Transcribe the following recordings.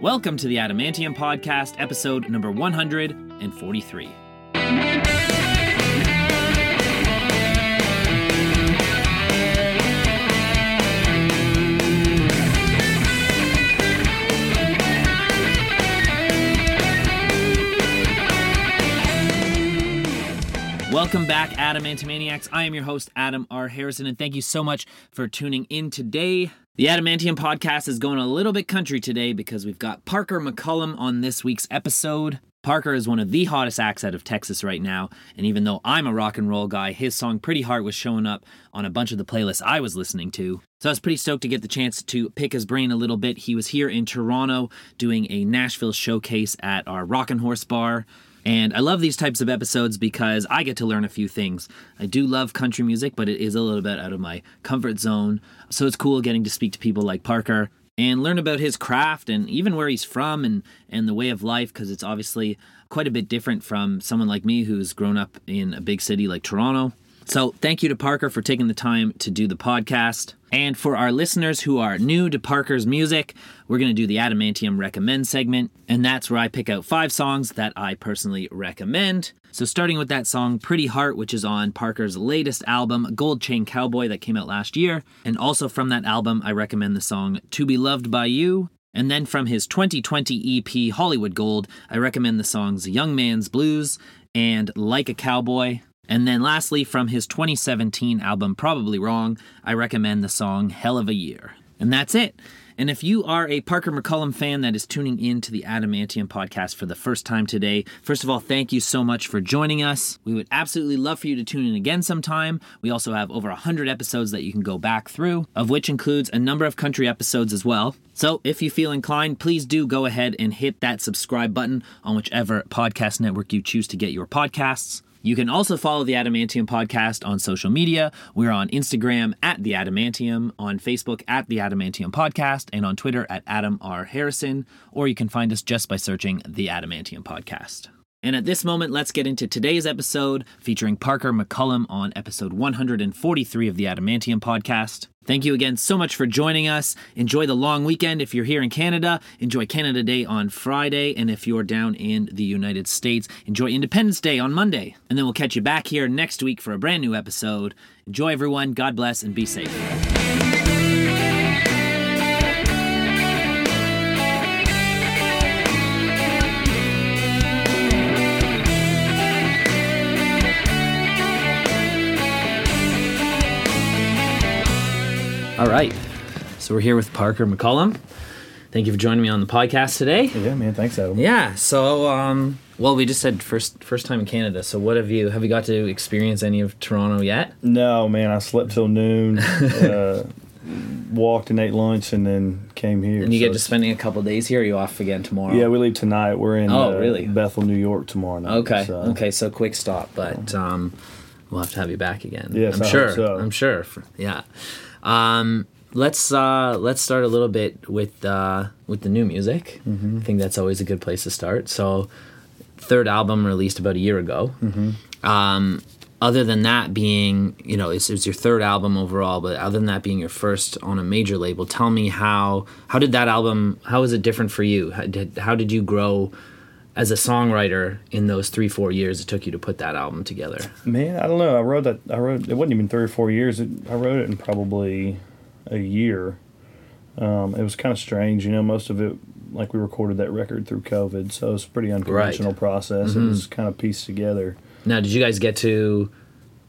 Welcome to the Adamantium Podcast, episode number 143. Welcome back, Adamantimaniacs. I am your host, Adam R. Harrison, and thank you so much for tuning in today. The Adamantium podcast is going a little bit country today because we've got Parker McCollum on this week's episode. Parker is one of the hottest acts out of Texas right now, and even though I'm a rock and roll guy, his song Pretty Heart was showing up on a bunch of the playlists I was listening to. So I was pretty stoked to get the chance to pick his brain a little bit. He was here in Toronto doing a Nashville showcase at our Rockin' Horse Bar. And I love these types of episodes because I get to learn a few things. I do love country music, but it is a little bit out of my comfort zone. So it's cool getting to speak to people like Parker and learn about his craft and even where he's from and, and the way of life because it's obviously quite a bit different from someone like me who's grown up in a big city like Toronto. So, thank you to Parker for taking the time to do the podcast. And for our listeners who are new to Parker's music, we're going to do the Adamantium Recommend segment. And that's where I pick out five songs that I personally recommend. So, starting with that song, Pretty Heart, which is on Parker's latest album, Gold Chain Cowboy, that came out last year. And also from that album, I recommend the song To Be Loved by You. And then from his 2020 EP, Hollywood Gold, I recommend the songs Young Man's Blues and Like a Cowboy. And then lastly, from his 2017 album Probably Wrong, I recommend the song Hell of a Year. And that's it. And if you are a Parker McCollum fan that is tuning in to the Adamantium podcast for the first time today, first of all, thank you so much for joining us. We would absolutely love for you to tune in again sometime. We also have over 100 episodes that you can go back through, of which includes a number of country episodes as well. So if you feel inclined, please do go ahead and hit that subscribe button on whichever podcast network you choose to get your podcasts. You can also follow the Adamantium podcast on social media. We're on Instagram at the Adamantium, on Facebook at the Adamantium podcast, and on Twitter at Adam R. Harrison, or you can find us just by searching the Adamantium podcast. And at this moment, let's get into today's episode featuring Parker McCollum on episode 143 of the Adamantium podcast. Thank you again so much for joining us. Enjoy the long weekend if you're here in Canada. Enjoy Canada Day on Friday. And if you're down in the United States, enjoy Independence Day on Monday. And then we'll catch you back here next week for a brand new episode. Enjoy, everyone. God bless and be safe. All right. So we're here with Parker McCollum. Thank you for joining me on the podcast today. Yeah, man. Thanks, Adam. Yeah. So, um, well, we just said first first time in Canada. So, what have you have you got to experience any of Toronto yet? No, man. I slept till noon. uh, walked and ate lunch, and then came here. And you So get to spending a couple days here. Or are you off again tomorrow? Yeah, we leave tonight. We're in Oh, uh, really? Bethel, New York tomorrow night. Okay. so- Okay. So quick stop, but um, we'll have to have you back again. Yes, I'm I sure. so. I'm sure. Yeah. Um, let's uh, let's start a little bit with uh, with the new music. Mm-hmm. I think that's always a good place to start. So, third album released about a year ago. Mm-hmm. Um, other than that being, you know, it's, it's your third album overall, but other than that being your first on a major label, tell me how how did that album? How was it different for you? How did how did you grow? As a songwriter, in those three four years it took you to put that album together, Man, I don't know. I wrote that. I wrote. It wasn't even three or four years. It, I wrote it in probably a year. Um, it was kind of strange, you know. Most of it, like we recorded that record through COVID, so it was a pretty unconventional process. Mm-hmm. It was kind of pieced together. Now, did you guys get to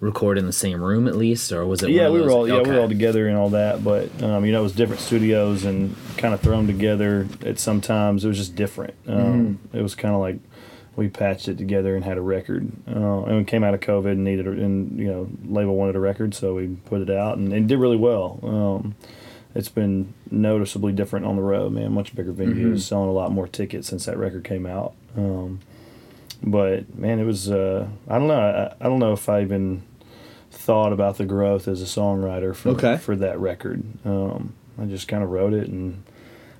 record in the same room at least, or was it? yeah, we were all yeah we were all together and all that, but um, you know it was different studios and kind of thrown together at some times. It was just different. Um, Mm-hmm. It was kind of like we patched it together and had a record. Uh, and we came out of COVID and needed and you know label wanted a record, so we put it out and it did really well. Um, it's been noticeably different on the road, man. Much bigger venues, Mm-hmm. selling a lot more tickets since that record came out. Um, but man, it was uh, I don't know I, I don't know if I even thought about the growth as a songwriter for Okay. for that record. Um, I just kind of wrote it and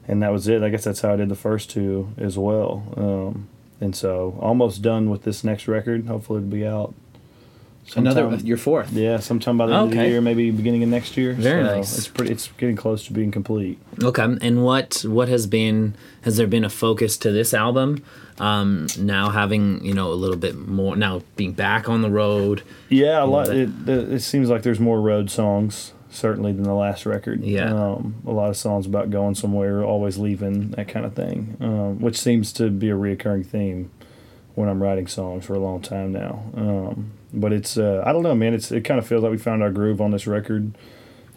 and that was it. I guess that's how I did the first two as well. Um, and so almost done with this next record. Hopefully it'll be out Another, sometime- your fourth. Yeah, sometime by the end of the year, maybe beginning of next year. Very So nice. It's pretty. It's getting close to being complete. Okay, and what what has been has there been a focus to this album? Um, now having you know a little bit more now being back on the road. Yeah, a lot. It, it, it seems like there's more road songs certainly than the last record. Yeah. um, a lot of songs about going somewhere, always leaving, that kind of thing, um, which seems to be a reoccurring theme when I'm writing songs for a long time now. Um, but it's uh, I don't know, man. It's it kind of feels like we found our groove on this record.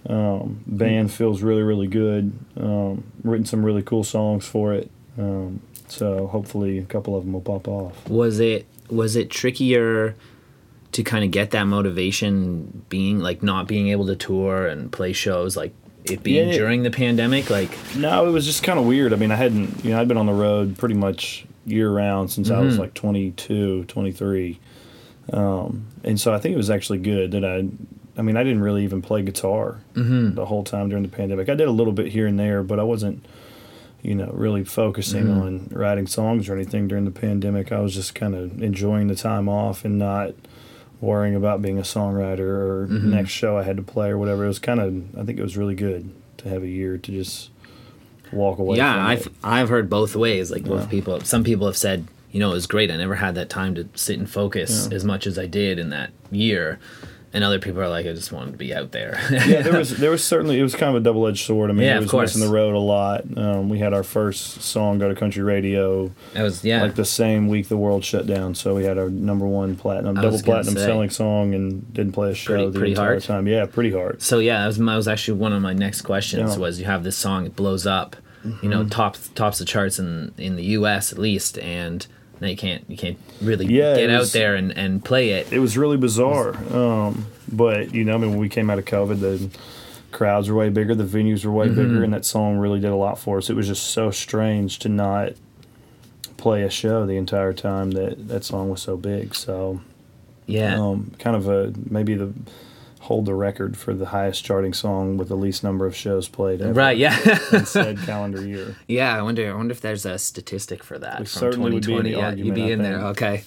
Um, band feels really really good. Um, written some really cool songs for it. Um, so hopefully a couple of them will pop off. Was it was it trickier to kind of get that motivation being like not being able to tour and play shows like it being Yeah. during the pandemic like No, it was just kind of weird. I mean, I hadn't, you know, I'd been on the road pretty much year round since I was Mhm. like 22, 23. Um, and so I think it was actually good that I, I mean, I didn't really even play guitar Mhm. the whole time during the pandemic. I did a little bit here and there, but I wasn't, you know, really focusing Mhm. on writing songs or anything during the pandemic. I was just kind of enjoying the time off and not worrying about being a songwriter or Mhm. next show I had to play or whatever. It was kind of, I think it was really good to have a year to just walk away. yeah from i've it. i've heard both ways like both Yeah. people some people have said you know it was great i never had that time to sit and focus Yeah. as much as i did in that year and other people are like i just wanted to be out there yeah, there was there was certainly it was kind of a double edged sword. I mean, Yeah, it was missing the road a lot. Um, we had our first song go to country radio i was yeah like the same week the world shut down. So we had our number one platinum, I double platinum say. selling song, and didn't play a show Pretty- the pretty entire hard. time. Yeah, pretty hard. So yeah, that was, that was actually one of my next questions. Yeah. Was you have this song, it blows up, you Mm-hmm. know, tops tops the charts in in the U.S. at least, and now you can't you can't really Yeah, get it out there and, and play it. It was really bizarre. Um, but you know, I mean, when we came out of COVID, the crowds were way bigger, the venues were way Mm-hmm. bigger, and that song really did a lot for us. It was just so strange to not play a show the entire time that that song was so big. So Yeah, um, kind of a maybe the hold the record for the highest charting song with the least number of shows played right. Yeah, in said calendar year. yeah. I wonder. I wonder if there's a statistic for that We from certainly would be in 2020. the yeah, argument, you'd be I in there. Okay.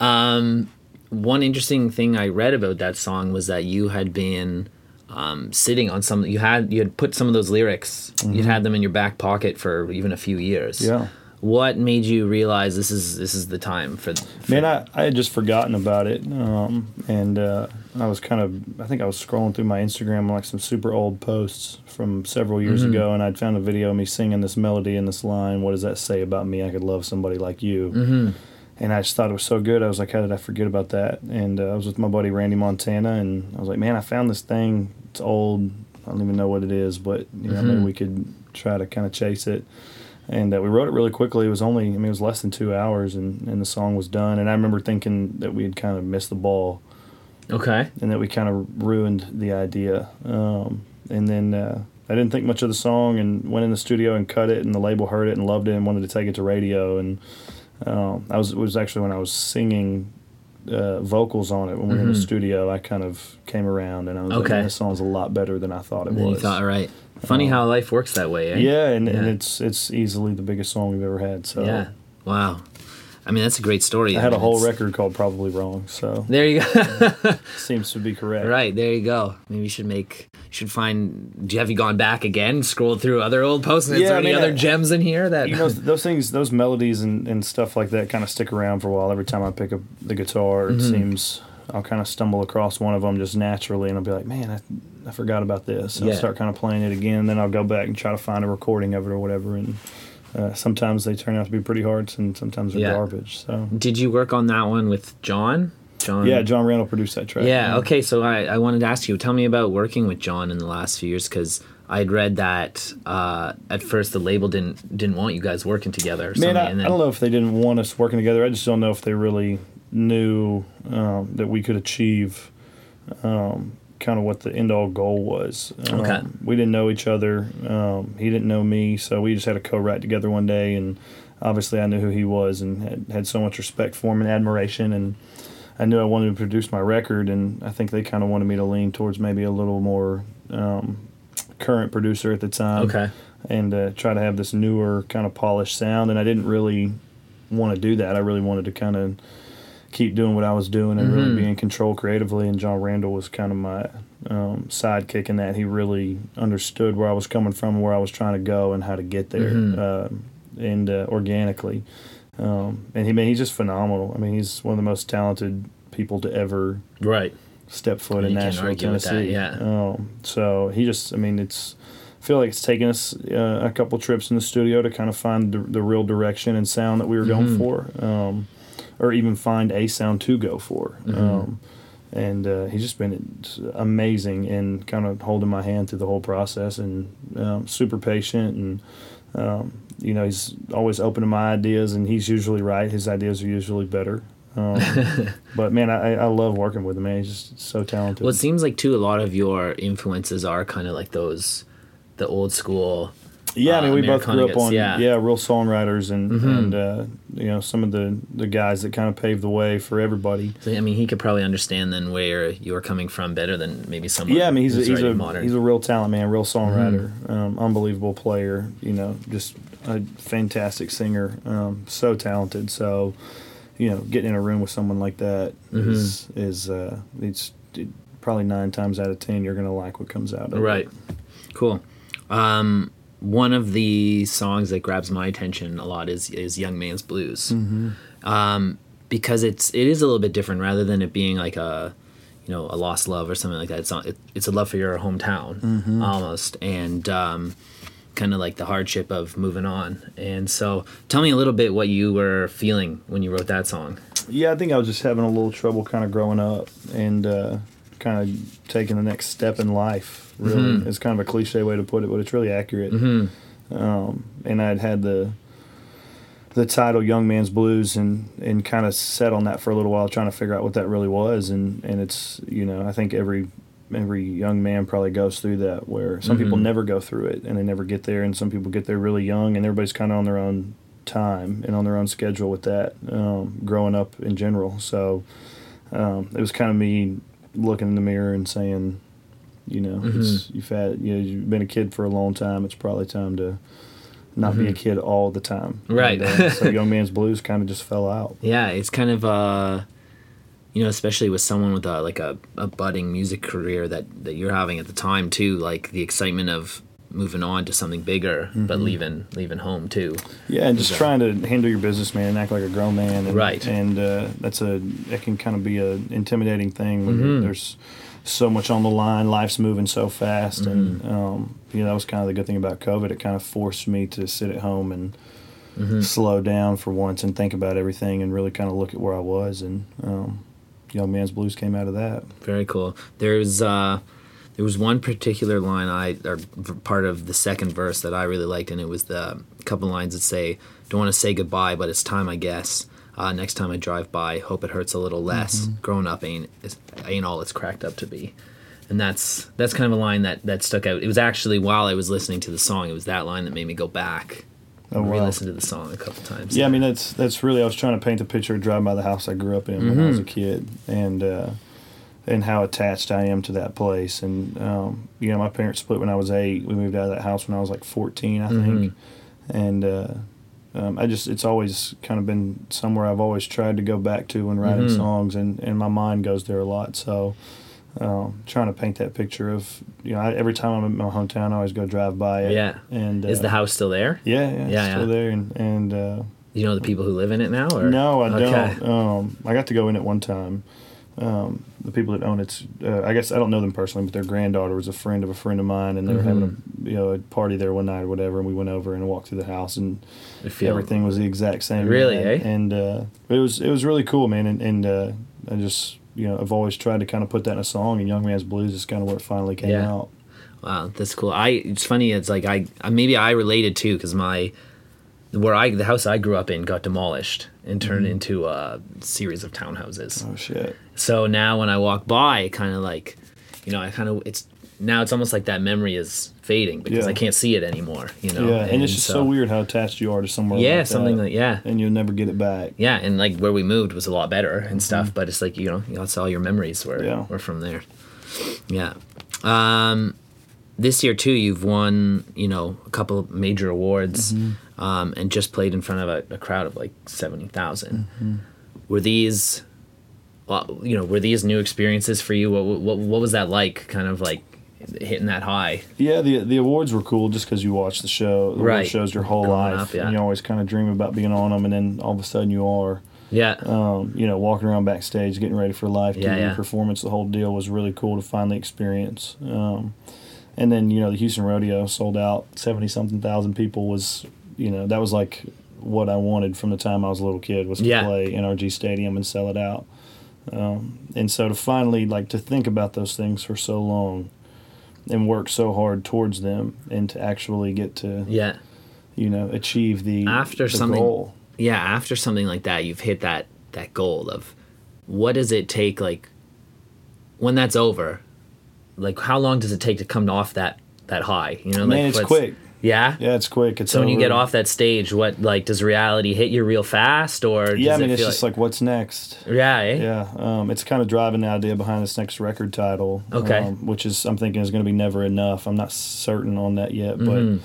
Um, one interesting thing I read about that song was that you had been um, sitting on some. You had you had put some of those lyrics. You'd had them in your back pocket for even a few years. Mm-hmm. Yeah. What made you realize this is this is the time for? for Man, I, I had just forgotten about it, um, and uh, I was kind of I think I was scrolling through my Instagram on like some super old posts from several years Mm-hmm. ago, and I'd found a video of me singing this melody and this line. What does that say about me? I could love somebody like you. Mm-hmm. And I just thought it was so good. I was like, how did I forget about that? And uh, I was with my buddy Randy Montana, and I was like, man, I found this thing. It's old. I don't even know what it is, but you know, maybe we could try to kind of chase it. And uh, we wrote it really quickly. It was only, I mean, it was less than two hours, and, and the song was done. And I remember thinking that we had kind of missed the ball, Okay. and that we kind of ruined the idea. Um, and then uh, I didn't think much of the song, and went in the studio and cut it. And the label heard it and loved it, and wanted to take it to radio. And um, I was it was actually when I was singing uh, vocals on it when we were in the Mhm. studio. I kind of came around, and I was like, Okay. "Man, this song's a lot better than I thought it And then you was. thought, all right. Funny Um, how life works that way, eh? yeah, and, and it's it's easily the biggest song we've ever had. So Yeah. Wow. I mean, that's a great story. I had a mean, whole record called Probably Wrong, so There you go. seems to be correct. right there you go. Maybe you should make. You should find. Do you have you gone back again? Scrolled through other old posts. And is Yeah, there I any mean, other I- gems in here that? You know those things, those melodies and, and stuff like that kind of stick around for a while. Every time I pick up the guitar, it Mhm. seems I'll kind of stumble across one of them just naturally, and I'll be like, "Man, I, I forgot about this." And Yeah. I'll start kind of playing it again. Then I'll go back and try to find a recording of it or whatever. And uh, sometimes they turn out to be pretty hard, and sometimes they're Yeah. garbage. So Did you work on that one with Jon? Jon. yeah, Jon Randall produced that track. Yeah. Okay. So I, I wanted to ask you, tell me about working with Jon in the last few years because I'd read that uh, at first the label didn't didn't want you guys working together. Or Man, something, I, and I don't know if they didn't want us working together. I just don't know if they really knew um, that we could achieve um, kind of what the end all goal was. Um, Okay. We didn't know each other. Um, he didn't know me, so we just had a co-write together one day, and obviously I knew who he was and had, had so much respect for him and admiration, and I knew I wanted to produce my record, and I think they kind of wanted me to lean towards maybe a little more um, current producer at the time Okay. and uh, try to have this newer kind of polished sound. And I didn't really want to do that. I really wanted to kind of keep doing what I was doing and Mm-hmm. really be in control creatively. And Jon Randall was kind of my um, sidekick in that. He really understood where I was coming from, and where I was trying to go, and how to get there, Mm-hmm. um and uh, organically. Um, and he, man, he's just phenomenal. I mean, he's one of the most talented people to ever Right. step foot You in Nashville, with that, Tennessee. yeah. Um, so he just, I mean, it's. I feel like it's taken us uh, a couple trips in the studio to kind of find the, the real direction and sound that we were going Mm-hmm. for, um, or even find a sound to go for. Mm-hmm. Um, and uh, he's just been amazing and kind of holding my hand through the whole process and um, super patient and um, you know he's always open to my ideas and he's usually right. His ideas are usually better. Um, but man, I, I love working with him. Man, he's just so talented. Well, it seems like too a lot of your influences are kind of like those, the old school. Yeah, I mean, we both grew up on yeah. real songwriters and Mm-hmm. and uh, you know some of the the guys that kind of paved the way for everybody. So, I mean, he could probably understand then where you're coming from better than maybe someone. Yeah, I mean, he's a, he's a modern. he's a real talent man, real songwriter, Mm-hmm. um, unbelievable player. You know, just a fantastic singer, um, so talented. So, you know, getting in a room with someone like that Mm-hmm. is is uh, it's it, probably nine times out of ten you're gonna like what comes out of it. Right. Cool. Um, one of the songs that grabs my attention a lot is is Young Man's Blues, Mm-hmm. um, because it's it is a little bit different rather than it being like a you know a lost love or something like that. It's not, it, it's a love for your hometown Mm-hmm. almost, and um, kind of like the hardship of moving on. And so, tell me a little bit what you were feeling when you wrote that song. Yeah, I think I was just having a little trouble kind of growing up and uh, kind of taking the next step in life. Really, Mm-hmm. it's kind of a cliche way to put it, but it's really accurate. Um, and I'd had the the title "Young Man's Blues" and and kind of sat on that for a little while, trying to figure out what that really was. And and it's you know I think every every young man probably goes through that where some people never go through it and they never get there, and some people get there really young, and everybody's kind of on their own time and on their own schedule with that um, growing up in general. So um, it was kind of me looking in the mirror and saying, you know, it's, you've had you know you've been a kid for a long time. It's probably time to not be a kid all the time. Right. And, uh, so young man's blues kind of just fell out. Yeah, it's kind of uh you know, especially with someone with a like a, a budding music career that that you're having at the time too, like the excitement of moving on to something bigger but leaving leaving home too. Yeah, and just Yeah. trying to handle your business, man, and act like a grown man. And, Right. And uh, that's a that can kind of be a intimidating thing when Mm-hmm. there's so much on the line. Life's moving so fast, and Mm-hmm. um, you know that was kind of the good thing about COVID. It kind of forced me to sit at home and Mm-hmm. slow down for once and think about everything and really kind of look at where I was. And um, Young Man's Blues came out of that. Very cool. There's uh there was one particular line I or part of the second verse that I really liked and it was the couple lines that say don't want to say goodbye but it's time I guess. Uh, next time I drive by, hope it hurts a little less. Mm-hmm. Growing up ain't ain't all it's cracked up to be, and that's that's kind of a line that that stuck out. It was actually while I was listening to the song, it was that line that made me go back Oh, and wow. re-listen to the song a couple times. Yeah, I mean that's that's really I was trying to paint the picture of driving by the house I grew up in when I was a kid, and uh, and how attached I am to that place. And um, you know, my parents split when I was eight. We moved out of that house when I was like fourteen, I think. And uh, um, I just it's always kind of been somewhere I've always tried to go back to when writing songs, and and my mind goes there a lot. So. Um, trying to paint that picture of you know I, every time I'm in my hometown I always go drive by it Yeah. and uh, Is the house still there? yeah yeah, it's Yeah, still yeah. there and and uh, You know the people who live in it now, or no, I Okay. don't. Um, I got to go in it one time. Um, the people that own it's, uh, I guess I don't know them personally, but their granddaughter was a friend of a friend of mine, and they were having a you know a party there one night or whatever, and we went over and walked through the house, and everything was the exact same. Really, man. eh? And uh, it was it was really cool, man, and, and uh, I just you know I've always tried to kind of put that in a song, and Young Man's Blues is kind of where it finally came Yeah. out. Wow, that's cool. I it's funny. It's like I I- maybe I related too because my where I the house I grew up in got demolished and turned into a series of townhouses. Oh shit! So now when I walk by, it kind of like, you know, I kind of it's now it's almost like that memory is fading because Yeah. I can't see it anymore. You know. yeah, and, it's just so, weird how attached you are to somewhere. Yeah, like something that, like yeah. and you'll never get it back. Yeah, and like where we moved was a lot better and stuff, but it's like you know, that's all your memories were Yeah. were from there. Yeah. Um, this year too, you've won you know a couple of major awards, um, and just played in front of a, a crowd of like seventy Were these well, you know, were these new experiences for you? What, what what was that like? Kind of like hitting that high. Yeah, the the awards were cool just because you watch the show. The Right. shows your whole Growing life, up, yeah. and you always kind of dream about being on them, and then all of a sudden you are. Yeah. Um, you know, walking around backstage, getting ready for live TV Yeah, yeah. performance. The whole deal was really cool to finally experience. Um, and then you know the Houston Rodeo sold out seventy something thousand people was you know that was like what I wanted from the time I was a little kid was to Yeah. play NRG Stadium and sell it out. Um, and so to finally like to think about those things for so long and work so hard towards them and to actually get to yeah. you know achieve the After the something- goal. yeah after something like that you've hit that that goal of what does it take like when that's over like how long does it take to come off that that high you know like Man, it's quick. yeah Yeah, it's quick. It's so when you get off that stage what like does reality hit you real fast or does yeah, I it mean it's just like what's next. yeah eh? Yeah, um, it's kind of driving the idea behind this next record title. Okay. Um, which is I'm thinking is going to be never enough. I'm not certain on that yet, Mm-hmm.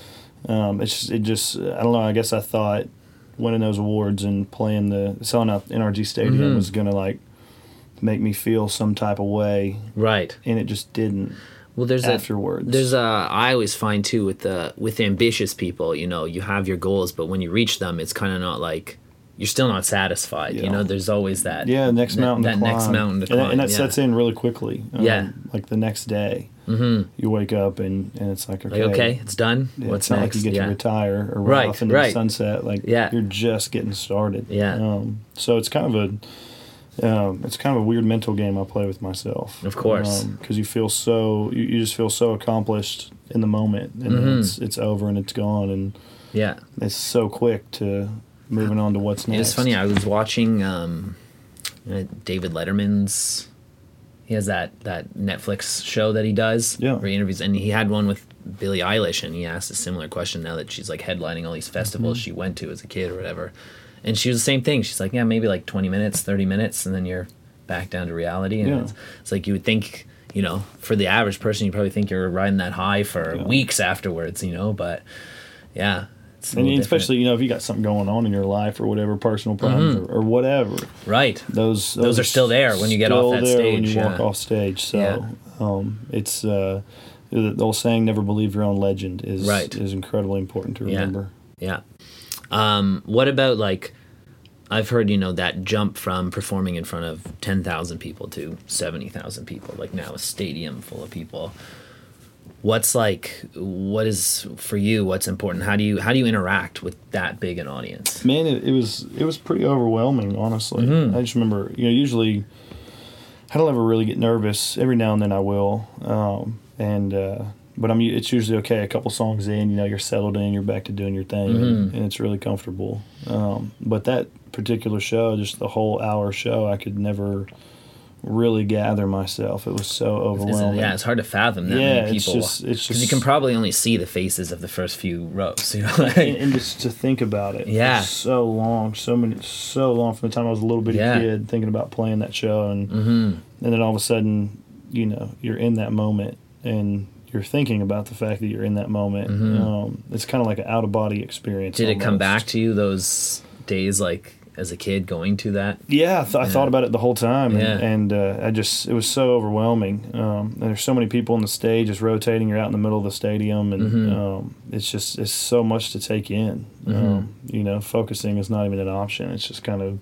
but um, it's just, it just I don't know. I guess I thought winning those awards and playing the selling out NRG Stadium Mm-hmm. was going to like make me feel some type of way, right and it just didn't. well there's afterwards. a there's a i always find too with the with ambitious people you know you have your goals but when you reach them it's kind of not like you're still not satisfied you know there's always that Yeah, next mountain. that to climb. next mountain to and, climb and that yeah. sets in really quickly. Um, Yeah. like the next day, mm-hmm. you wake up and and it's like okay, like okay it's done Yeah, what's it's not next like you get yeah to retire or Right, off into right. the sunset. Like Yeah. you're just getting started. Yeah. Um, so it's kind of a um, it's kind of a weird mental game I play with myself. Of course. because you feel so you, you just feel so accomplished in the moment, and Mm-hmm. it's it's over and it's gone, and yeah it's so quick to moving on to what's next. It's funny. I was watching um, uh, David Letterman's. He has that that Netflix show that he does. Yeah. Where he interviews, and he had one with Billie Eilish, and he asked a similar question. Now that she's like headlining all these festivals Mm-hmm. she went to as a kid or whatever, and she was the same thing. She's like, yeah, maybe like twenty minutes, thirty minutes, and then you're back down to reality. And Yeah. it's, it's like you would think. You know, for the average person, you probably think you're riding that high for Yeah. weeks afterwards. You know, but yeah, it's and especially you know if you got something going on in your life or whatever personal problems or, or whatever right. those Those are still there when you get off still that there when stage, you walk off stage so Yeah. um, it's uh, the old saying never believe your own legend is Right. is incredibly important to Yeah. remember Yeah. Um, what about like I've heard, you know, that jump from performing in front of 10,000 people to 70,000 people, like now a stadium full of people. What's like what is for you what's important? How do you how do you interact with that big an audience? man it, it was it was pretty overwhelming honestly Mm-hmm. i just remember you know usually i don't ever really get nervous every now and then i will um, and uh, but i'm it's usually okay a couple songs in you know you're settled in you're back to doing your thing Mm-hmm. and, and it's really comfortable um, but that particular show just the whole hour show i could never really gather myself it was so overwhelming yeah, it's hard to fathom that Yeah, many it's people. just- it's Because you can probably only see the faces of the first few rows. You know, and, like, and just to think about it Yeah. for so long so many so long from the time i was a little bitty Yeah. kid thinking about playing that show and mm-hmm. and then all of a sudden you know you're in that moment and you're thinking about the fact that you're in that moment. Um, it's kind of like an out of body experience Mm-hmm. Did it come back to you those days like as a kid going to that? yeah I, th- I thought about it the whole time and, Yeah. and uh, i just it was so overwhelming. Um, and there's so many people on the stage just rotating you're out in the middle of the stadium and Mm-hmm. um, it's just it's so much to take in. Um, you know focusing is not even an option. It's just kind of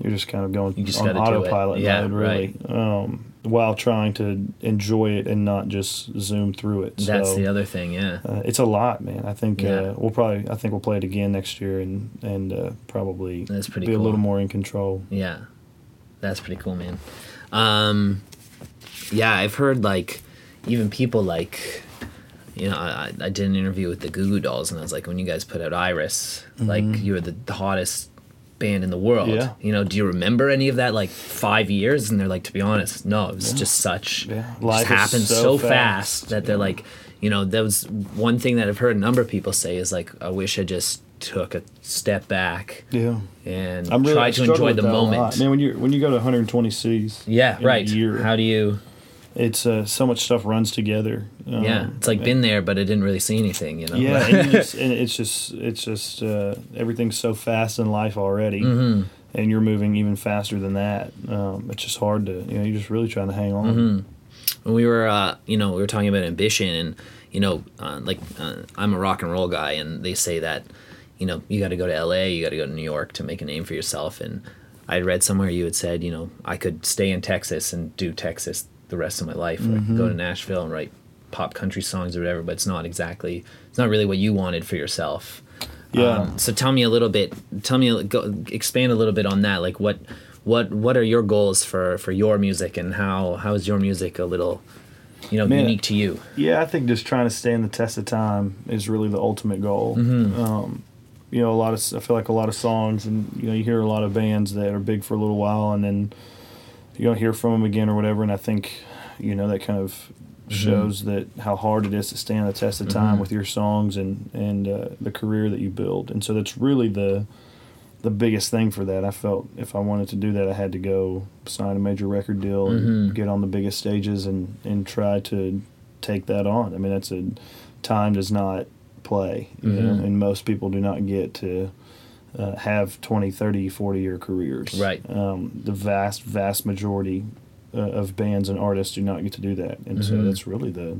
you're just kind of going on autopilot Yeah, mode really. um, while trying to enjoy it and not just zoom through it That's so, the other thing, yeah. uh, it's a lot man i think Yeah. uh, we'll probably i think we'll play it again next year and and uh, probably That's pretty be cool. a little more in control Yeah, that's pretty cool, man. Um, yeah, I've heard like even people like, you know, I, I did an interview with the Goo Goo Dolls, and I was like, when you guys put out Iris, like you were the hottest band in the world. Yeah. You know, do you remember any of that like five years? And they're like, to be honest, no, it was just such. Yeah. Life just happened so so, fast, fast. that they're like, you know, that was one thing that I've heard a number of people say is like, I wish I just took a step back yeah and I'm really try to enjoy the that a lot. moment. Man, when you when you go to 120 cities, Yeah, right. year, How do you? It's uh, so much stuff runs together. Um, Yeah, it's like been there, but I didn't really see anything. You know. yeah, and, you just, and it's just it's just uh, everything's so fast in life already. Mm-hmm. and you're moving even faster than that. Um, it's just hard to you know you're just really trying to hang on. Mm-hmm. when we were uh, you know we were talking about ambition and you know uh, like uh, i'm a rock and roll guy and they say that you know you got to go to la you got to go to new york to make a name for yourself and i read somewhere you had said you know i could stay in texas and do texas the rest of my life or could go to nashville and write pop country songs or whatever but it's not exactly it's not really what you wanted for yourself Yeah. um, so tell me a little bit tell me go, expand a little bit on that like what what what are your goals for for your music and how how is your music a little you know Man. unique to you Yeah, I think just trying to stand the test of time is really the ultimate goal. Um, you know, a lot of I feel like a lot of songs, and you know, you hear a lot of bands that are big for a little while, and then you don't hear from them again or whatever. And I think, you know, that kind of mm-hmm. shows that how hard it is to stand the test of mm-hmm. time with your songs and and uh, the career that you build. And so that's really the the biggest thing for that. I felt if I wanted to do that, I had to go sign a major record deal and mm-hmm. get on the biggest stages and and try to take that on. I mean, that's a time does not play, you know, and most people do not get to uh, have 20, 30, 40 year careers. Right. Um, the vast, vast majority uh, of bands and artists do not get to do that, and so that's really the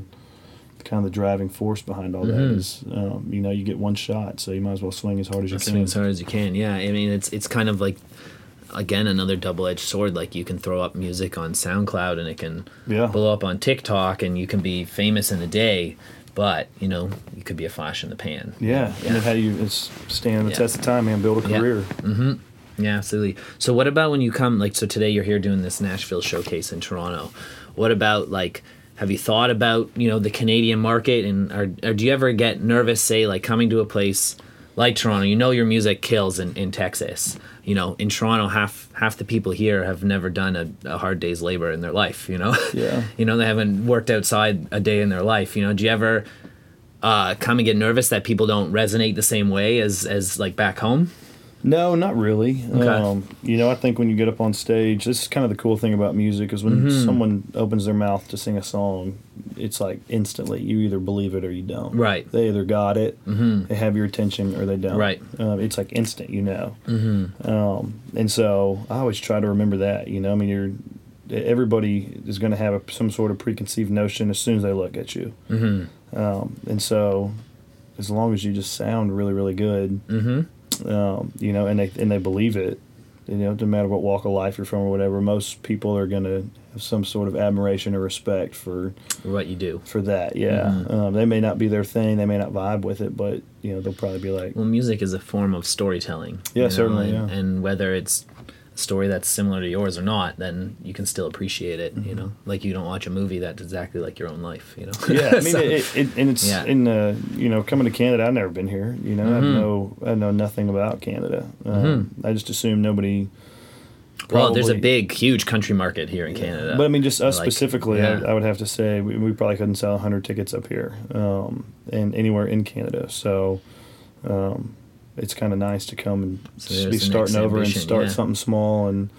kind of the driving force behind all that is, um, you know, you get one shot, so you might as well swing as hard as you swing can. as hard as you can. Yeah, I mean it's it's kind of like again another double-edged sword. Like you can throw up music on SoundCloud and it can Yeah. blow up on TikTok and you can be famous in a day, but you know you could be a flash in the pan. Yeah, and Yeah. then how do you stand the Yeah. test of time, man? Build a Yeah. career. Mm-hmm. Yeah, absolutely. So what about when you come like so today you're here doing this Nashville showcase in Toronto. What about like have you thought about, you know, the Canadian market and or, or do you ever get nervous say like coming to a place like Toronto, you know your music kills in, in Texas. You know, in Toronto half half the people here have never done a, a hard day's labor in their life, you know? Yeah. you know, they haven't worked outside a day in their life. You know, do you ever uh, come and get nervous that people don't resonate the same way as as like back home? No, not really. Okay. Um, you know, I think when you get up on stage, this is kind of the cool thing about music is when Mm-hmm. someone opens their mouth to sing a song, it's like instantly you either believe it or you don't. Right. They either got it, mm-hmm. they have your attention, or they don't. Right. Um, it's like instant, you know. Mm-hmm. Um, and so I always try to remember that. You know, I mean, you're everybody is going to have a, some sort of preconceived notion as soon as they look at you. Mm-hmm. Um, and so, as long as you just sound really, really good, Mm-hmm. um, you know, and they and they believe it. You know, no matter what walk of life you're from or whatever, most people are gonna have some sort of admiration or respect for What you do. for that. Yeah, Mm-hmm. um, they may not be their thing, they may not vibe with it, but you know, they'll probably be like, Well, music is a form of storytelling. Yeah, you know, certainly, And, yeah. and whether it's a story that's similar to yours or not, then you can still appreciate it. You know, like you don't watch a movie that's exactly like your own life. You know. Mm-hmm. yeah. I mean, So- it, it, and it's Yeah. in the you know, coming to Canada. I've never been here. You know, I Mm-hmm. know I know nothing about Canada. Um, I just assume nobody. Well, there's a big, huge country market here in Canada. But I mean, just us Like, specifically, yeah. I, I would have to say we, we probably couldn't sell 100 tickets up here um, and anywhere in Canada. So um, it's kind of nice to come and So be starting over and start yeah. something small and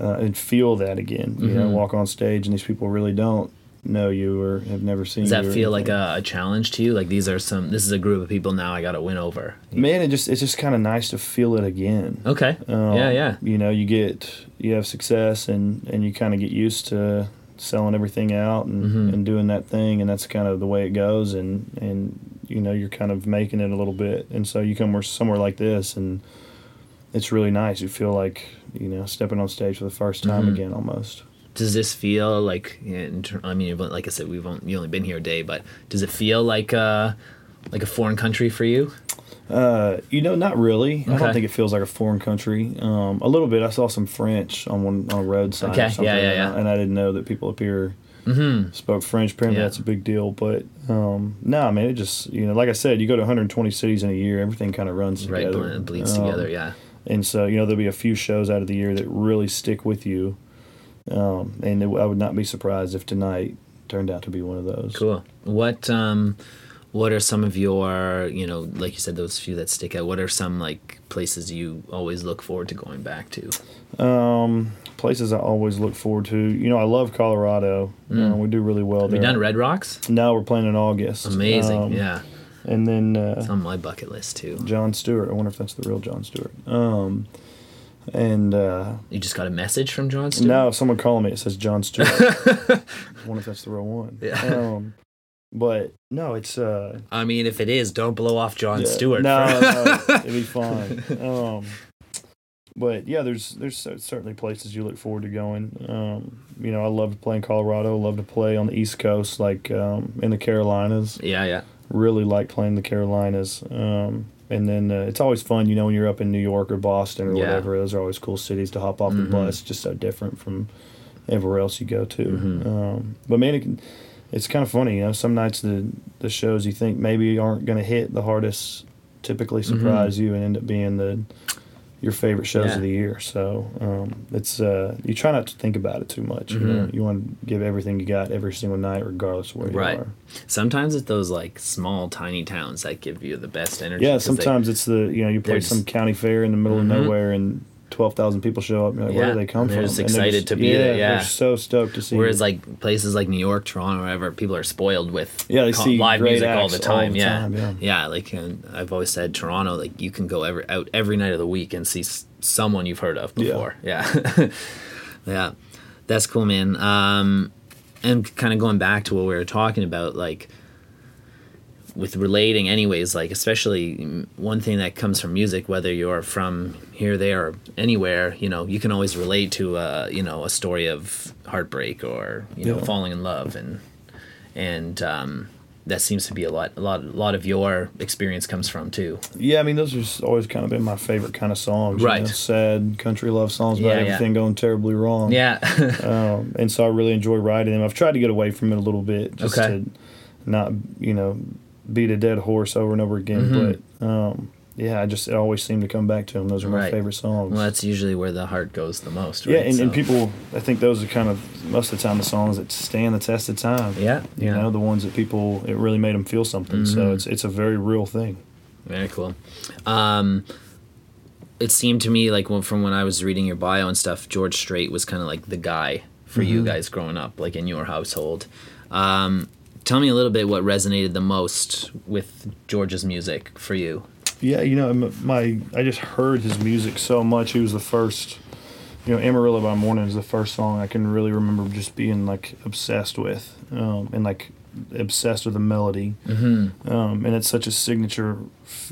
uh, and feel that again. You know, Mhm. walk on stage and these people really don't know you or have never seen Does that feel like a, a challenge to you? Like these are some. This is a group of people now I got to win over. man? It just it's just kind of nice to feel it again. Okay. Um, yeah, yeah. You know, you get you have success and and you kind of get used to selling everything out and, Mm-hmm. and doing that thing and that's kind of the way it goes and and you know you're kind of making it a little bit and so you come where- somewhere like this and it's really nice you feel like you know stepping on stage for the first time Mm-hmm. again almost Does this feel like? I mean, like I said, we've only, only been here a day, but does it feel like uh like a foreign country for you? uh, you know not really I don't think it feels like a foreign country um, a little bit I saw some French on one on a road sign Okay, yeah, yeah, and I- yeah. and I didn't know that people up here Mm-hmm. spoke French. Apparently, Yeah. that's a big deal. But um, no, I mean, it just you know, like I said, you go to 120 cities in a year, everything kind of runs Right, together, blend, bleeds Um, together. Yeah. And so you know, there'll be a few shows out of the year that really stick with you, um, and it, I would not be surprised if tonight turned out to be one of those. Cool. What um, what are some of your you know like you said those few that stick out? What are some like places you always look forward to going back to? Um, places I always look forward to. You know, I love Colorado. Uh, we do really well Mm. Have you there. done Red Rocks? No, we're playing in August. Amazing. Um, yeah, And then uh, it's on my bucket list too. John Stewart. I wonder if that's the real John Stewart. Um, and uh, You just got a message from John Stewart. no, someone calling me. It says John Stewart. I wonder if that's the real one. Yeah. Um, but no, it's uh, I mean, if it is, don't blow off John yeah, Stewart. No, no, it'd be fine. Um, but yeah, there's there's certainly places you look forward to going. Um, you know, I love to play in Colorado. Love to play on the East Coast, like um, in the Carolinas. yeah, yeah. Really like playing the Carolinas. Um, and then uh, it's always fun, you know, when you're up in New York or Boston or Yeah. whatever. Those are always cool cities to hop off Mhm. the bus. Just so different from everywhere else you go to. Mhm. Um, but man, it can, it's kind of funny. You know, some nights the the shows you think maybe aren't going to hit the hardest typically surprise you and end up being the your favorite shows Mm-hmm. Yeah. of the year. So um, it's uh, you try not to think about it too much. You, know? You want to give everything you got every single night, regardless of where Right. you are. Sometimes it's those like small, tiny towns that give you the best energy. Yeah, 'cause they- sometimes it's the you know you play some county fair in the middle Mhm. of nowhere and twelve thousand people show up. You're like, where do they come and they're from? just excited to be there, yeah. they're so stoked to see. Whereas you. like places like New York, Toronto, wherever, people are spoiled with Yeah, they co- see live music all the acts all time. the yeah. time, yeah. like and I've always said Toronto, like you can go every out every night of the week and see s- someone you've heard of Yeah. before. Yeah, yeah, that's cool, man. Um, and kind of going back to what we were talking about, like with relating anyways like especially one thing that comes from music whether you're from here there or anywhere you know you can always relate to uh you know a story of heartbreak or you know falling in love and and um that seems to be a lot a lot a lot of your experience comes from too yeah, I mean those have always kind of been my favorite kind of songs. Right. You know, sad country love songs about Yeah, yeah. everything going terribly wrong. yeah Um, and so I really enjoy writing them. I've tried to get away from it a little bit, just Okay. to not you know beat a dead horse over and over again. Mhm. But um, yeah, I just always seem to come back to them. Those are my Right. favorite songs. well that's usually where the heart goes the most right Yeah, and, and people, I think those are kind of most of the time the songs that stand the test of time. yeah You yeah know, the ones that people it really made them feel something. So Mhm. it's it's a very real thing. Very cool. Um, it seemed to me like when, from when I was reading your bio and stuff, George Strait was kind of like the guy for you Mhm. guys growing up, like in your household. Um, tell me a little bit what resonated the most with George's music for you. Yeah, you know, my I just heard his music so much. He was the first, you know, Amarillo by Morning is the first song I can really remember just being like obsessed with, um, and like obsessed with the melody. Mm-hmm. Um, and it's such a signature,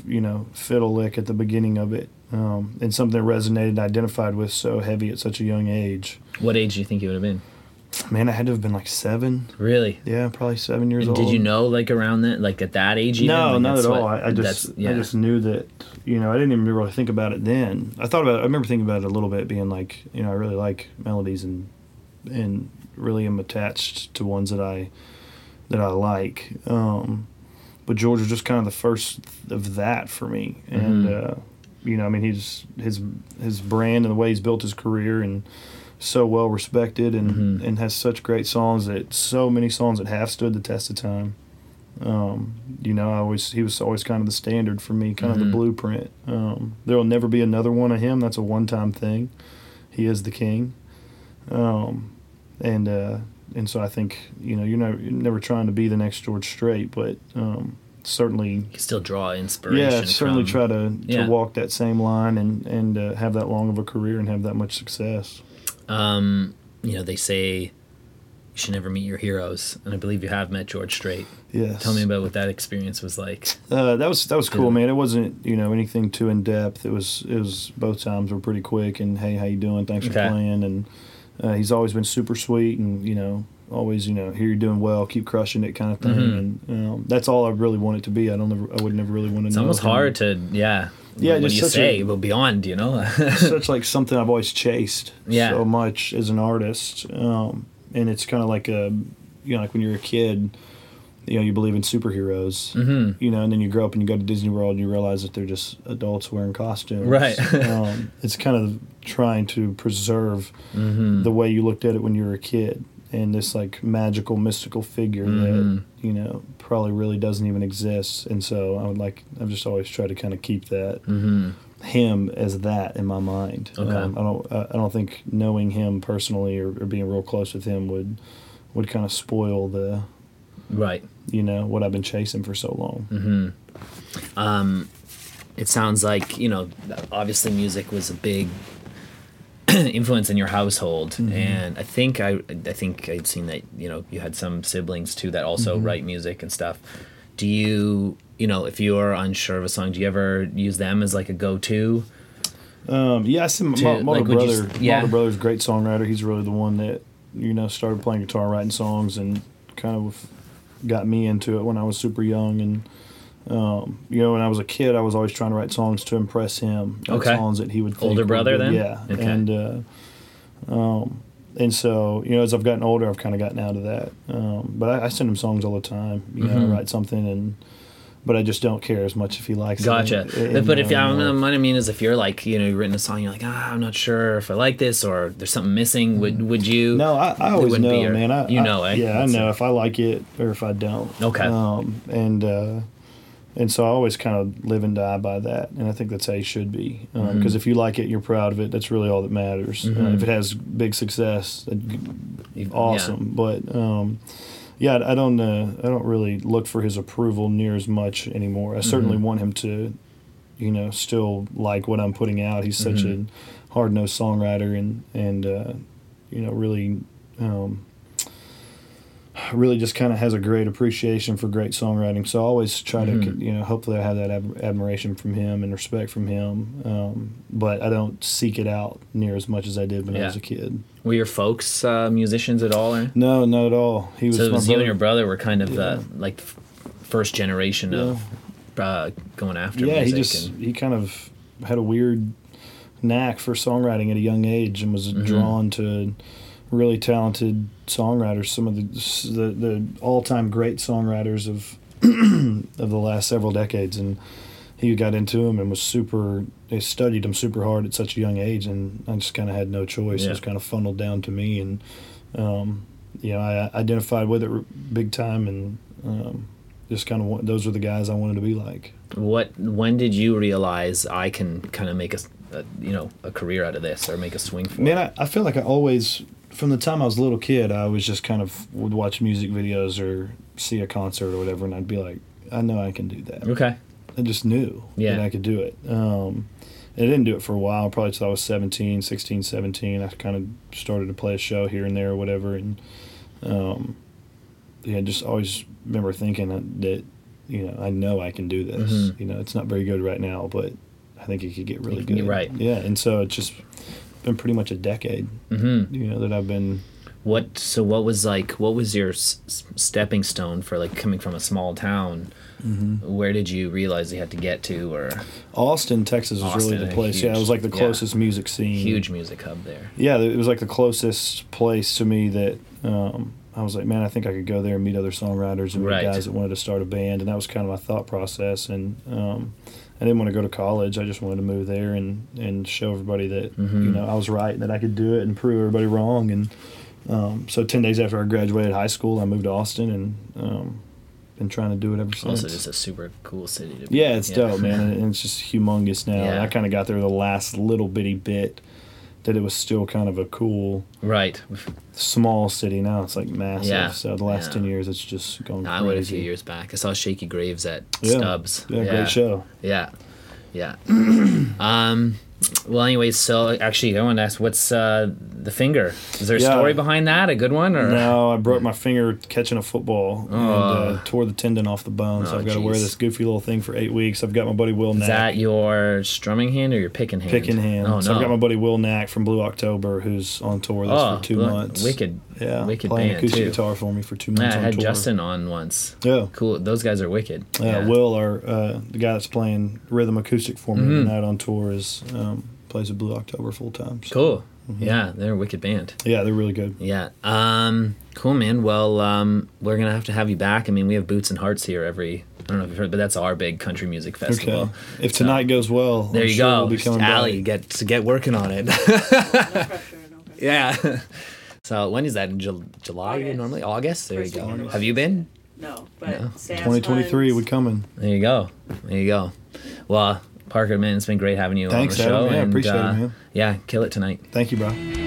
you know, fiddle lick at the beginning of it, um, and something that resonated and identified with so heavy at such a young age. What age do you think you would have been? Man, I had to have been like seven. Really? Yeah, probably seven years And old. did you know like around that, like at that age? Even? No, Like, not at what- all. I, I just yeah. I just knew that you know I didn't even really think about it then. I thought about it. I remember thinking about it a little bit, being like you know I really like melodies and and really am attached to ones that I that I like. Um, but George was just kind of the first of that for me, and Mhm. uh, you know I mean he's his his brand and the way he's built his career and so well respected and Mhm. and has such great songs that so many songs that have stood the test of time. Um, you know, I always he was always kind of the standard for me, kind of Mhm. the blueprint. Um, there will never be another one of him. That's a one-time thing. He is the king, um, and uh, and so I think you know you're never, you're never trying to be the next George Strait, but um, certainly You can still draw inspiration. yeah, certainly from- try to, Yeah. to walk that same line and and uh, have that long of a career and have that much success. Um, you know, they say you should never meet your heroes, and I believe you have met George Strait. Yes. Tell me about what that experience was like. Uh, that was that was cool, Yeah. man. It wasn't you know anything too in depth. It was it was both times were pretty quick and hey, how you doing? Thanks Okay. for playing. And uh, he's always been super sweet and you know always you know here you're doing well, keep crushing it kind of thing. Mhm. And um, that's all I really want it to be. I don't ever I would never really want to It's know. almost hard to yeah. Yeah, What do just you say? a- well, beyond, you know. such like something I've always chased Yeah. so much as an artist. Um, and it's kind of like a, you know, like when you're a kid, you know, you believe in superheroes, hmm you know, and then you grow up and you go to Disney World and you realize that they're just adults wearing costumes. Right. um, it's kind of trying to preserve hmm the way you looked at it when you were a kid and this like magical mystical figure Mhm. that you know probably really doesn't even exist and so i would like i've just always tried to kind of keep that hmm him as that in my mind. Okay. Um, I don't. I I don't think knowing him personally or, or being real close with him would would kind of spoil the Right. you know what I've been chasing for so long. hmm Um, it sounds like you know, obviously, music was a big influence in your household, Mm-hmm. and I think I I think I'd seen that you know you had some siblings too that also Mm-hmm. write music and stuff. Do you you know if you're unsure of a song, do you ever use them as like a go to? Um, yeah, I see my, my, like, older you brother. yeah. My older brother's a great songwriter. He's really the one that you know started playing guitar, writing songs, and kind of got me into it when I was super young. And um, you know, when I was a kid, I was always trying to write songs to impress him. Okay. songs that he would Older brother good. then? Yeah, Okay. and uh, um, and so you know, as I've gotten older, I've kind of gotten out of that. Um, but I, I send him songs all the time. You know, Mhm. I write something and. But I just don't care as much if he likes Gotcha. it. And, but if um, what I mean is, if you're like you know you've written a song, you're like ah, I'm not sure if I like this or there's something missing. Would would you? No, I, I always know, be your- man. I, you I- know, eh? Yeah, That's I know it. if I like it or if I don't. Okay. Um, and uh, and so I always kind of live and die by that, and I think that's how you should be. Because Mhm. if you like it, you're proud of it. That's really all that matters. Uh, Mhm. if it has big success, awesome. But um, yeah, I don't. Uh, I don't really look for his approval near as much anymore. I certainly Mhm. want him to, you know, still like what I'm putting out. He's such Mhm. a hard nosed songwriter and and uh, you know really. Um, really just kind of has a great appreciation for great songwriting so i always try Mhm. to you know hopefully i have that ad- admiration from him and respect from him um, but i don't seek it out near as much as i did when i was a kid Were your folks uh, musicians at all? Or? no not at all he was So it was you and your brother were kind of Yeah. uh, like f- first generation of uh, going after yeah he just and, he kind of had a weird knack for songwriting at a young age and was Mhm. drawn to really talented songwriters some of the the, the all-time great songwriters of of the last several decades and he got into them and was super they studied them super hard at such a young age and I just kind of had no choice Yeah. it was kind of funneled down to me and um, you know I identified with it big time and um, just kind of those were the guys I wanted to be like what? When did you realize I can kind of make a, you know a career out of this or make a swing for Man, it? I, I feel like I always, from the time I was a little kid, I was just kind of would watch music videos or see a concert or whatever, and I'd be like, I know I can do that. Okay. I just knew Yeah. that I could do it. Um, and I didn't do it for a while, probably till I was 17, 16, 17. I kind of started to play a show here and there or whatever. And um, yeah, just always remember thinking that, that, you know, I know I can do this. Mhm. You know, it's not very good right now, but I think it could get really good. right. Yeah. And so it's just been pretty much a decade hmm you know that I've been What? So what was like? What was your s- stepping stone for like coming from a small town? Where did you realize you had to get to, or Austin, Texas was really the place. yeah, it was like the yeah. closest music scene. huge music hub there? Yeah, it was like the closest place to me that um, I was like, man, I think I could go there and meet other songwriters and meet Right. guys that wanted to start a band, and that was kind of my thought process. And um, I didn't want to go to college. I just wanted to move there and and show everybody that Mhm. you know I was right and that I could do it and prove everybody wrong. And um, so ten days after I graduated high school, I moved to Austin and um, been trying to do it ever since. Also, just a super cool city to be. Yeah, it's dope, man, and it's just humongous now. Yeah. I kind of got there the last little bitty bit that it was still kind of a cool Right. small city. Now it's like massive. Yeah, So the last yeah. ten years, it's just gone I crazy. went a few years back. I saw Shakey Graves at Yeah. Stubbs. Yeah, great show. Yeah, yeah. um, well, anyways, so actually, I want to ask, what's uh, the finger? Is there a Yeah. story behind that? A good one, or No, I broke my finger catching a football and Oh. uh, tore the tendon off the bone. so Oh, I've got to wear this goofy little thing for eight weeks. I've got my buddy Will is Knaak. that your strumming hand or your picking hand? Picking hand. Oh So I've got my buddy Will Knaak from Blue October, who's on tour with us Oh, for two look, months. wicked. Yeah, wicked playing band, acoustic too. guitar for me for two months. Yeah, I on had tour. Justin on once. Yeah. Cool. Those guys are wicked. Yeah, Will, our uh, the guy that's playing rhythm acoustic for me Mhm. tonight on tour, is um, plays with Blue October full time. so- Cool. Mm-hmm. Yeah, they're a wicked band. Yeah, they're really good. Yeah. Um, cool, man. Well, um, we're gonna have to have you back. I mean, we have Boots and Hearts here every. I don't know if you've heard, but that's our big country music festival. Okay. If So- tonight goes well, There I'm you sure go, We'll be coming Allie. back. Get to get working on it. No pressure, no pressure. yeah. so when is that? In Jul- July August. normally? August. There First you go. weekend of Have you been? No, but No. Sam's 2023 Hunt- would coming. There you go. There you go. Well, Parker, man, it's been great having you Thanks, on the show. Adam. Yeah, and, appreciate it, uh, man. Yeah, kill it tonight. Thank you, bro.